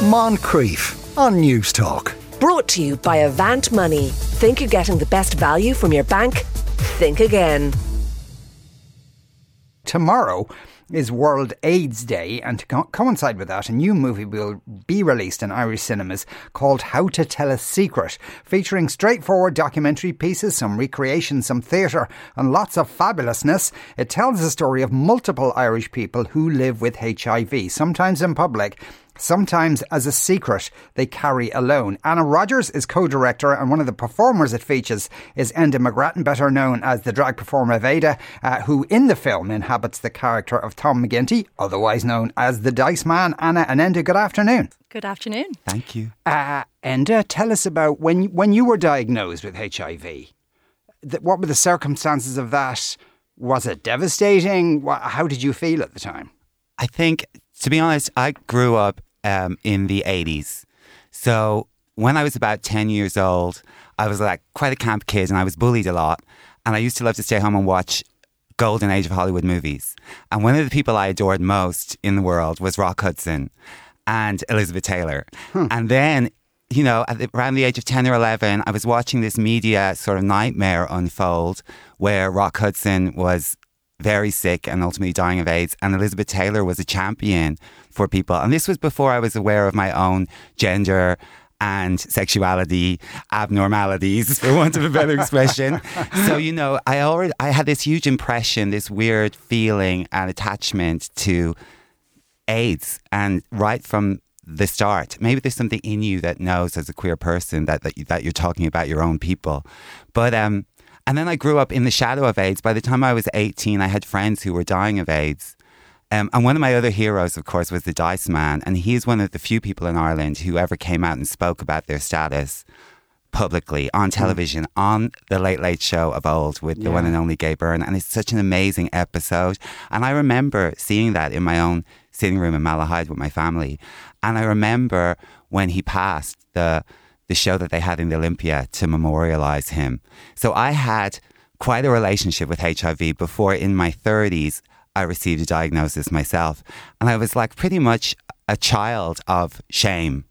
Moncrieff on News Talk. Brought to you by Avant Money. Think you're getting the best value from your bank? Think again. Tomorrow is World AIDS Day, and to co- coincide with that, a new movie will be released in Irish cinemas called How to Tell a Secret, featuring straightforward documentary pieces, some recreation, some theatre, and lots of fabulousness. It tells the story of multiple Irish people who live with HIV, sometimes in public sometimes as a secret they carry alone. Anna Rodgers is co-director and one of the performers it features is Enda McGrattan, better known as the drag performer Veda, uh, who in the film inhabits the character of Tom McGinty, otherwise known as the Dice Man. Anna and Enda, good afternoon. Good afternoon. Thank you. Uh, Enda, tell us about when, when you were diagnosed with HIV. What were the circumstances of that? Was it devastating? How did you feel at the time? I think, to be honest, I grew up um, in the 80s. So when I was about 10 years old, I was like quite a camp kid and I was bullied a lot. And I used to love to stay home and watch golden age of Hollywood movies. And one of the people I adored most in the world was Rock Hudson and Elizabeth Taylor. Hmm. And then, you know, the, around the age of 10 or 11, I was watching this media sort of nightmare unfold where Rock Hudson was very sick and ultimately dying of AIDS. And Elizabeth Taylor was a champion for people. And this was before I was aware of my own gender and sexuality abnormalities, for want of a better expression. so, you know, I already I had this huge impression, this weird feeling and attachment to AIDS. And right from the start, maybe there's something in you that knows as a queer person that that, you, that you're talking about your own people. But um and then I grew up in the shadow of AIDS. By the time I was 18, I had friends who were dying of AIDS. Um, and one of my other heroes, of course, was the Dice Man. And he's one of the few people in Ireland who ever came out and spoke about their status publicly on hmm. television, mm. on the Late Late Show of old with yeah. the one and only Gay Byrne. And it's such an amazing episode. And I remember seeing that in my own sitting room in Malahide with my family. And I remember when he passed the the show that they had in the Olympia to memorialize him. So I had quite a relationship with HIV before in my 30s I received a diagnosis myself. And I was like pretty much a child of shame.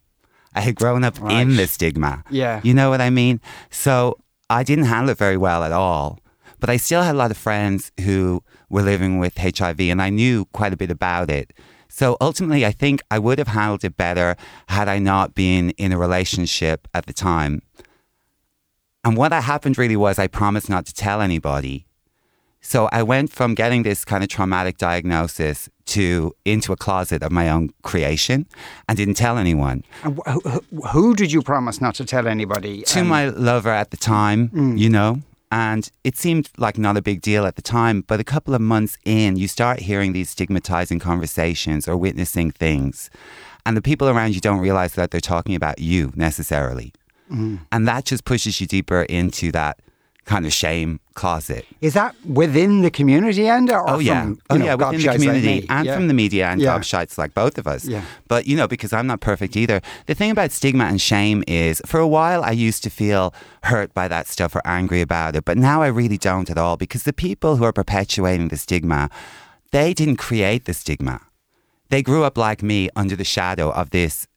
I had grown up right. in the stigma. Yeah. You know what I mean? So I didn't handle it very well at all. But I still had a lot of friends who were living with HIV and I knew quite a bit about it. So ultimately, I think I would have handled it better had I not been in a relationship at the time. And what happened really was I promised not to tell anybody. So I went from getting this kind of traumatic diagnosis to into a closet of my own creation and didn't tell anyone. Who, who, did you promise not to tell anybody? To um, my lover at the time, mm. you know. And it seemed like not a big deal at the time, but a couple of months in, you start hearing these stigmatizing conversations or witnessing things. And the people around you don't realize that they're talking about you necessarily. Mm. And that just pushes you deeper into that kind of shame closet. Is that within the community and or oh yeah, from, oh yeah, within the community like and yeah. from the media and yeah. gobshites like both of us. Yeah. But you know, because I'm not perfect either. The thing about stigma and shame is, for a while, I used to feel hurt by that stuff or angry about it, but now I really don't at all because the people who are perpetuating the stigma, they didn't create the stigma. They grew up like me under the shadow of this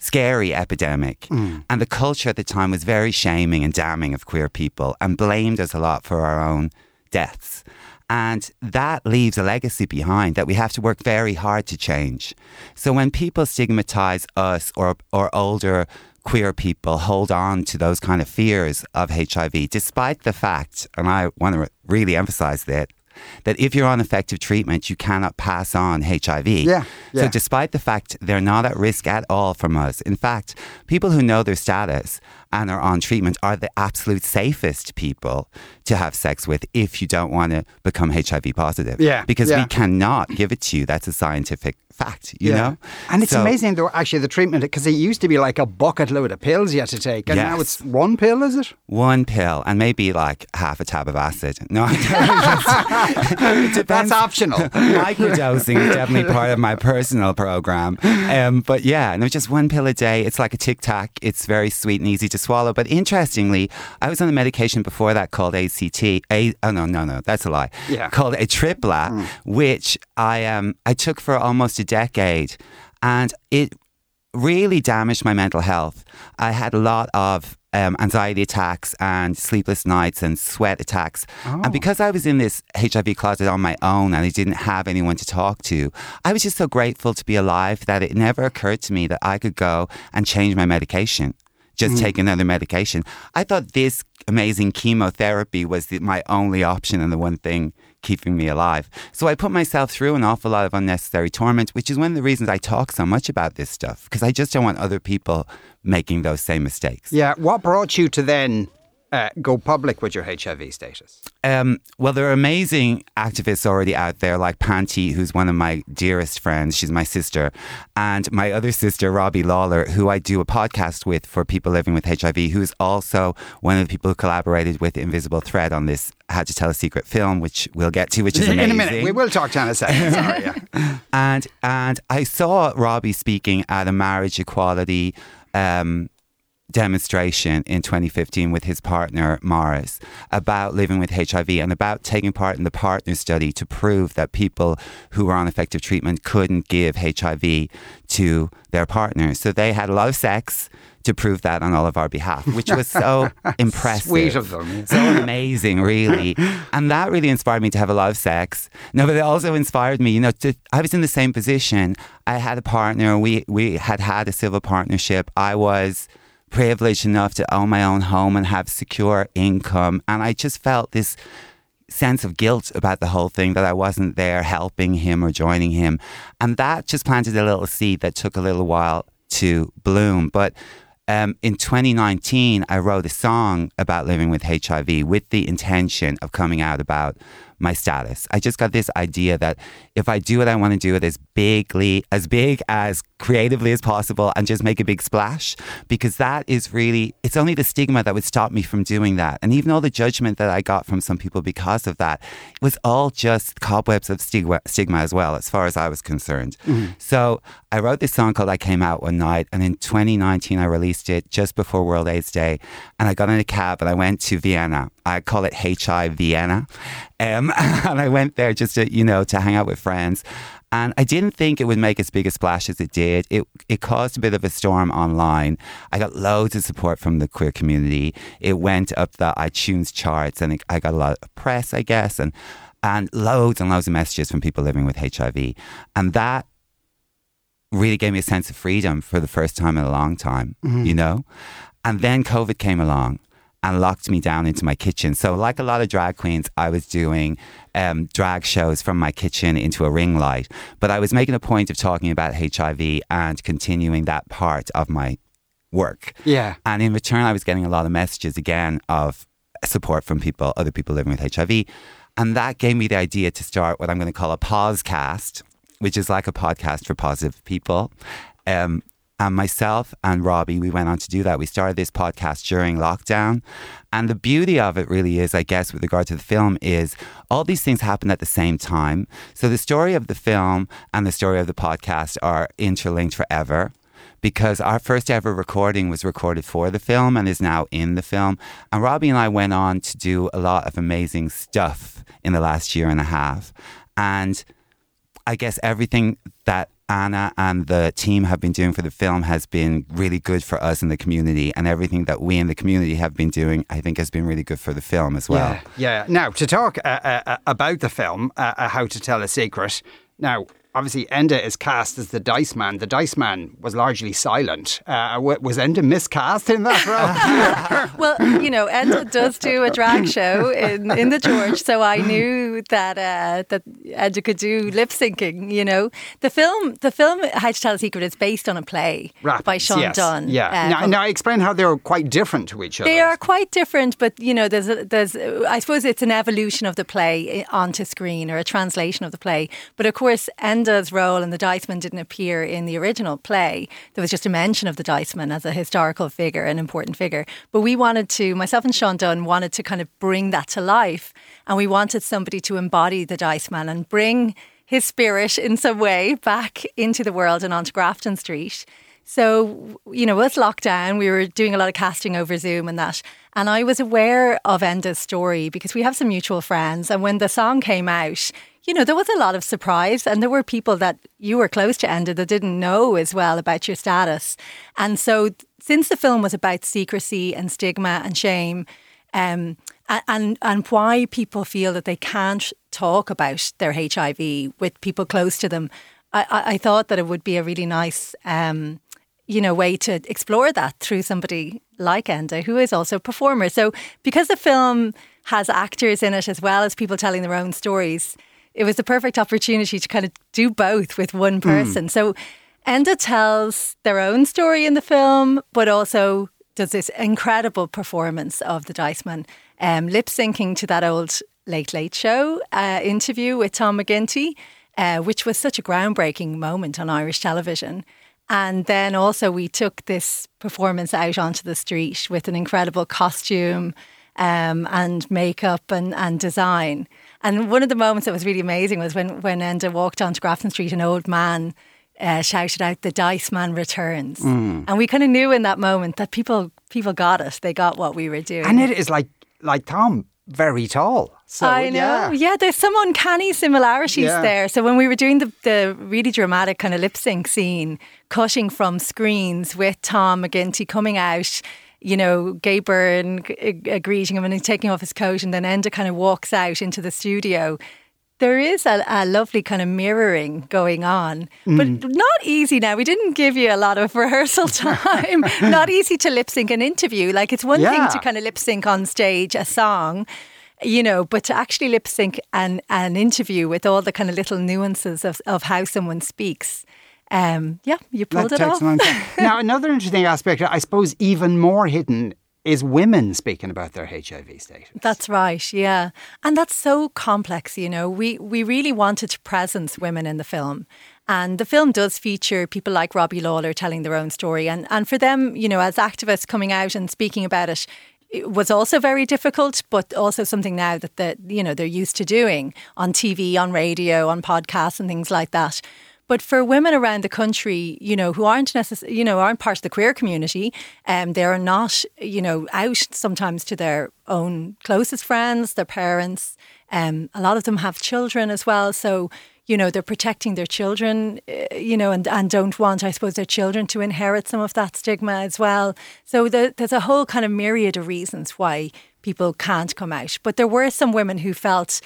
scary epidemic. Mm. And the culture at the time was very shaming and damning of queer people and blamed us a lot for our own deaths. And that leaves a legacy behind that we have to work very hard to change. So when people stigmatize us or, or older queer people hold on to those kind of fears of HIV, despite the fact, and I want to really emphasize that, that if you're on effective treatment, you cannot pass on HIV. Yeah, yeah. So, despite the fact they're not at risk at all from us, in fact, people who know their status and are on treatment are the absolute safest people to have sex with if you don't want to become HIV positive. Yeah. Because yeah. we cannot give it to you. That's a scientific fact, you yeah. know? And it's so, amazing, though, actually, the treatment, because it used to be like a bucket load of pills you had to take. And yes. now it's one pill, is it? One pill and maybe like half a tab of acid. No, That's optional. Microdosing is definitely part of my personal program. Um, but yeah, no, just one pill a day. It's like a tic tac. It's very sweet and easy to swallow. But interestingly, I was on a medication before that called ACT. A, oh no, no, no, that's a lie. Yeah. Called Atripla, mm. which I um I took for almost a decade, and it really damaged my mental health. I had a lot of um, anxiety attacks and sleepless nights and sweat attacks. Oh. And because I was in this HIV closet on my own and I didn't have anyone to talk to, I was just so grateful to be alive that it never occurred to me that I could go and change my medication. Just mm. take another medication. I thought this amazing chemotherapy was the, my only option and the one thing keeping me alive. So I put myself through an awful lot of unnecessary torment, which is one of the reasons I talk so much about this stuff, because I just don't want other people making those same mistakes. Yeah. What brought you to then uh, go public with your HIV status? Um, well, there are amazing activists already out there, like Panti, who's one of my dearest friends. She's my sister. And my other sister, Robbie Lawlor, who I do a podcast with for people living with HIV, who's also one of the people who collaborated with Invisible Thread on this How to Tell a Secret film, which we'll get to, which is amazing. In a minute. We will talk to you in a second. Sorry. Yeah. And and I saw Robbie speaking at a marriage equality um, demonstration in 2015 with his partner Morris about living with HIV and about taking part in the partner study to prove that people who were on effective treatment couldn't give HIV to their partners. So they had a lot of sex to prove that on all of our behalf, which was so impressive. Sweet of them. So amazing, really. And that really inspired me to have a lot of sex. No, but it also inspired me, you know, to, I was in the same position. I had a partner. We, we had had a civil partnership. I was privileged enough to own my own home and have secure income. And I just felt this sense of guilt about the whole thing that I wasn't there helping him or joining him. And that just planted a little seed that took a little while to bloom. But um, in 2019, I wrote a song about living with HIV with the intention of coming out about my status. I just got this idea that if I do what I want to do it as bigly, as big as creatively as possible and just make a big splash, because that is really, it's only the stigma that would stop me from doing that. And even all the judgment that I got from some people because of that was all just cobwebs of stigma, stigma as well, as far as I was concerned. So I wrote this song called I Came Out One Night. And in 2019, I released it just before World AIDS Day. And I got in a cab and I went to Vienna. I call it HI Vienna. Um, and I went there just to, you know, to hang out with friends. And I didn't think it would make as big a splash as it did. It it caused a bit of a storm online. I got loads of support from the queer community. It went up the iTunes charts, and it, I got a lot of press, I guess, and and loads and loads of messages from people living with HIV. And that really gave me a sense of freedom for the first time in a long time, mm-hmm. you know? And then COVID came along and locked me down into my kitchen. So, like a lot of drag queens, I was doing um, drag shows from my kitchen into a ring light. But I was making a point of talking about HIV and continuing that part of my work. Yeah. And in return, I was getting a lot of messages again of support from people, other people living with HIV. And that gave me the idea to start what I'm going to call a pausecast, which is like a podcast for positive people. Um, and myself and Robbie, we went on to do that. We started this podcast during lockdown. And the beauty of it really is, I guess, with regard to the film, is all these things happen at the same time. So the story of the film and the story of the podcast are interlinked forever because our first ever recording was recorded for the film and is now in the film. And Robbie and I went on to do a lot of amazing stuff in the last year and a half. And I guess everything that Anna and the team have been doing for the film has been really good for us in the community, and everything that we in the community have been doing, I think, has been really good for the film as well. Yeah, yeah. Now, to talk uh, uh, uh, about the film, uh, uh, How to Tell a Secret. Now, obviously, Enda is cast as the Dice Man. The Dice Man was largely silent. Uh, was Enda miscast in that role? Well, you know, Enda does do a drag show in, in the George, so I knew that uh, that Enda could do lip syncing. You know, the film, the film How to Tell a Secret is based on a play Rapids, by Shaun yes. Dunne. Yeah. uh, now, now, explain how they're quite different to each other. They are quite different, but you know, there's a, there's I suppose it's an evolution of the play onto screen or a translation of the play. But of course, Enda's role in the Diceman didn't appear in the original play. There was just a mention of the Diceman as a historical figure, an important figure. But we wanted to, myself and Shaun Dunne wanted to kind of bring that to life, and we wanted somebody to embody the Diceman and bring his spirit in some way back into the world and onto Grafton Street. So, you know, with lockdown, we were doing a lot of casting over Zoom and that. And I was aware of Enda's story because we have some mutual friends. And when the song came out, you know, there was a lot of surprise, and there were people that you were close to Enda that didn't know as well about your status. And so, since the film was about secrecy and stigma and shame, um, and and why people feel that they can't talk about their HIV with people close to them, I, I thought that it would be a really nice. Um, you know, way to explore that through somebody like Enda, who is also a performer. So, because the film has actors in it as well as people telling their own stories, it was the perfect opportunity to kind of do both with one hmm. person. Mm. So, Enda tells their own story in the film, but also does this incredible performance of the Diceman, um, lip syncing to that old Late Late Show uh, interview with Tom McGinty, uh, which was such a groundbreaking moment on Irish television. And then also, we took this performance out onto the street with an incredible costume um, and makeup and, and design. And one of the moments that was really amazing was when, when Enda walked onto Grafton Street, an old man uh, shouted out, "The Dice Man returns," mm. and we kind of knew in that moment that people people got it. They got what we were doing, and it is like like Tom, very tall. So, I know. Yeah. yeah. there's some uncanny similarities yeah. there. So when we were doing the, the really dramatic kind of lip sync scene, cutting from screens with Tom McGinty coming out, you know, Gay Byrne greeting him and taking off his coat, and then Enda kind of walks out into the studio. There is a, a lovely kind of mirroring going on, mm. but not easy now. We didn't give you a lot of rehearsal time. not easy to lip sync an interview. Like it's one yeah. thing to kind of lip sync on stage a song, you know, but to actually lip sync an, an interview with all the kind of little nuances of, of how someone speaks. Um, yeah, you pulled that it off. now, another interesting aspect, I suppose, even more hidden is women speaking about their HIV status. That's right, yeah. And that's so complex, you know. We we really wanted to presence women in the film. And the film does feature people like Robbie Lawlor telling their own story. And and for them, you know, as activists coming out and speaking about it, it was also very difficult, but also something now that the, you know they're used to doing on TV, on radio, on podcasts, and things like that. But for women around the country, you know, who aren't necessarily, you know, aren't part of the queer community, um, they are not, you know, out sometimes to their own closest friends, their parents. Um, a lot of them have children as well, so you know they're protecting their children uh, you know and, and don't want i suppose their children to inherit some of that stigma as well. So the, there's a whole kind of myriad of reasons why people can't come out. But there were some women who felt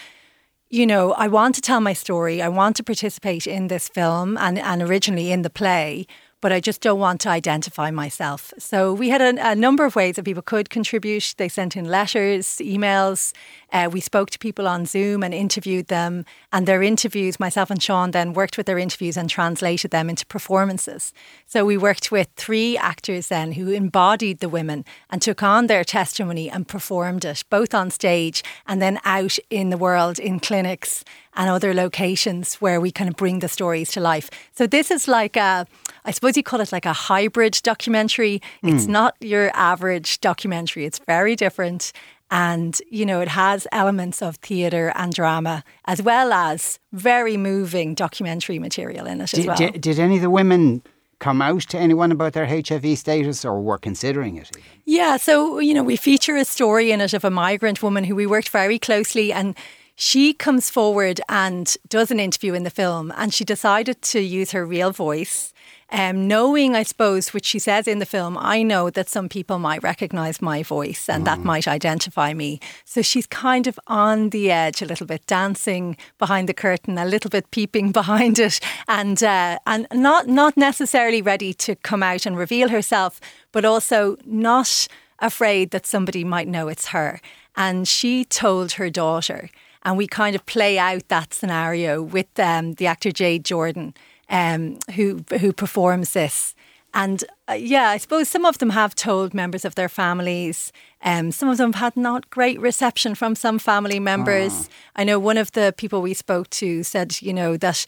you know i want to tell my story. I want to participate in this film and, and originally in the play but I just don't want to identify myself. So we had a, a number of ways that people could contribute. They sent in letters, emails. Uh, we spoke to people on Zoom and interviewed them. And their interviews, myself and Shaun then worked with their interviews and translated them into performances. So we worked with three actors then who embodied the women and took on their testimony and performed it, both on stage and then out in the world in clinics and other locations where we kind of bring the stories to life. So this is like a, I suppose you call it like a hybrid documentary. Mm. It's not your average documentary. It's very different. And, you know, it has elements of theatre and drama as well as very moving documentary material in it did, as well. Did, did any of the women come out to anyone about their HIV status or were considering it? Even? Yeah, so, you know, we feature a story in it of a migrant woman who we worked very closely and she comes forward and does an interview in the film, and she decided to use her real voice. Um, knowing, I suppose, which she says in the film, I know that some people might recognize my voice and mm. that might identify me. So she's kind of on the edge a little bit, dancing behind the curtain, a little bit peeping behind it, and uh, and not not necessarily ready to come out and reveal herself, but also not afraid that somebody might know it's her. And she told her daughter and we kind of play out that scenario with um, the actor Jade Jordan, um, who who performs this. And uh, yeah, I suppose some of them have told members of their families. Um, some of them have had not great reception from some family members. Oh. I know one of the people we spoke to said, you know, that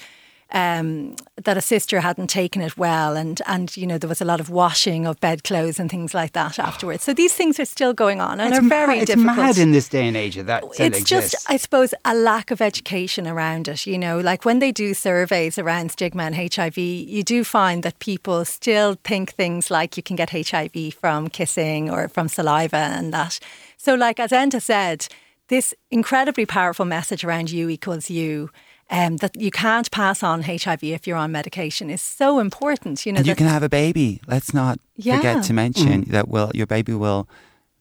um, that a sister hadn't taken it well, and and you know there was a lot of washing of bedclothes and things like that afterwards. So these things are still going on and it's are very ma- it's difficult. mad in this day and age that it's exists. just, I suppose, a lack of education around it. You know, like when they do surveys around stigma and HIV, you do find that people still think things like you can get HIV from kissing or from saliva and that. So, like as Enda said, this incredibly powerful message around you equals you um, that you can't pass on HIV if you're on medication is so important. You know, and you can have a baby. Let's not Yeah. forget to mention that Well, your baby will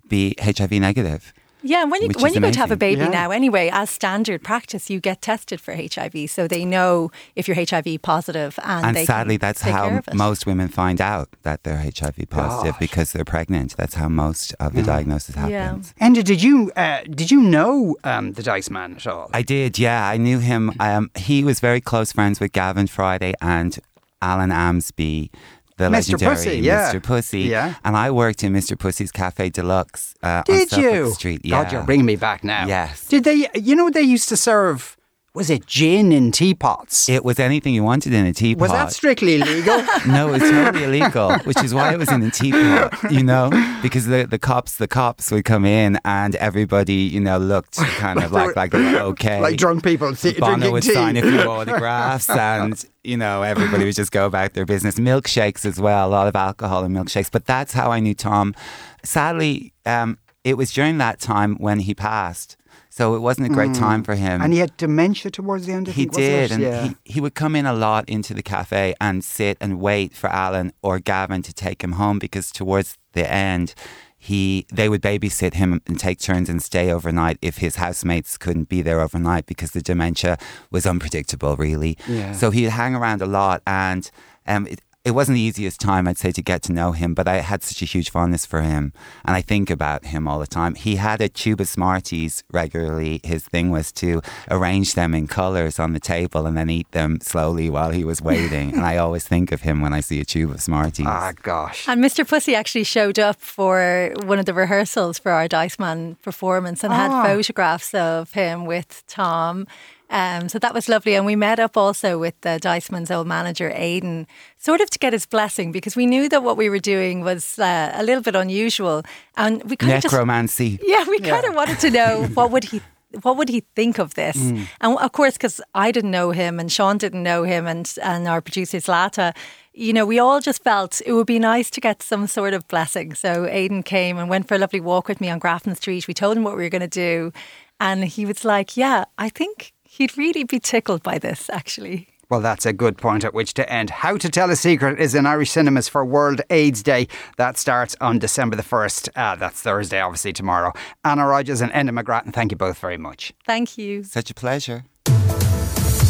be HIV negative. Yeah, and when you which when is you go to have a baby Yeah. now, anyway, as standard practice, you get tested for HIV, so they know if you're HIV positive, and, And they sadly, can that's take how most women find out that they're HIV positive Gosh. because they're pregnant. That's how most of the diagnosis happens. Enda, did you uh, did you know um, the Dice Man at all? I did, yeah. I knew him. Um, he was very close friends with Gavin Friday and Alan Amsby, the Mr. legendary Pussy, yeah. Mr. Pussy. Yeah. And I worked in Mr. Pussy's Cafe Deluxe uh, on Did Suffolk you? Street. Yeah. God, you're bringing me back now. Yes. Did they? You know, they used to serve. Was it gin in teapots? It was anything you wanted in a teapot. was that strictly illegal? No, it's totally illegal, which is why it was in a teapot, you know, because the, the cops the cops would come in and everybody, you know, looked kind of like like they were okay. like drunk people th- Bono would tea. sign a few autographs and you know everybody would just go about their business. Milkshakes as well, a lot of alcohol and milkshakes. But that's how I knew Tom. Sadly, um, it was during that time when he passed, so it wasn't a great time for him. And he had dementia towards the end. I He did, and yeah. he, he would come in a lot into the cafe and sit and wait for Alan or Gavin to take him home because towards the end, he they would babysit him and take turns and stay overnight if his housemates couldn't be there overnight because the dementia was unpredictable, really. Yeah. So he'd hang around a lot, and um, it, it wasn't the easiest time, I'd say, to get to know him, but I had such a huge fondness for him. And I think about him all the time. He had a tube of Smarties regularly. His thing was to arrange them in colours on the table and then eat them slowly while he was waiting. and I always think of him when I see a tube of Smarties. ah, gosh. And Mr. Pussy actually showed up for one of the rehearsals for our Dice Man performance and had Ah. photographs of him with Tom. Um, so that was lovely. And we met up also with the Dice Man's old manager, Aidan, sort of to get his blessing because we knew that what we were doing was uh, a little bit unusual. And we kind of just Necromancy. yeah, we kind of wanted to know what would he what would he think of this? Mm. And of course, because I didn't know him and Shaun didn't know him, and and our producer Zlata, you know, we all just felt it would be nice to get some sort of blessing. So Aidan came and went for a lovely walk with me on Grafton Street. We told him what we were going to do, and he was like, "Yeah, I think he'd really be tickled by this, actually." Well, that's a good point at which to end. How to Tell a Secret is in Irish cinemas for World AIDS Day. That starts on December the 1st. Uh, that's Thursday, obviously, tomorrow. Anna Rodgers and Enda McGrattan, thank you both very much. Thank you. Such a pleasure.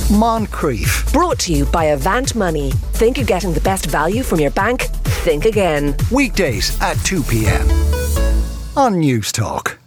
Moncrieff. Brought to you by Avant Money. Think you're getting the best value from your bank? Think again. Weekdays at 2 p.m. on News Talk.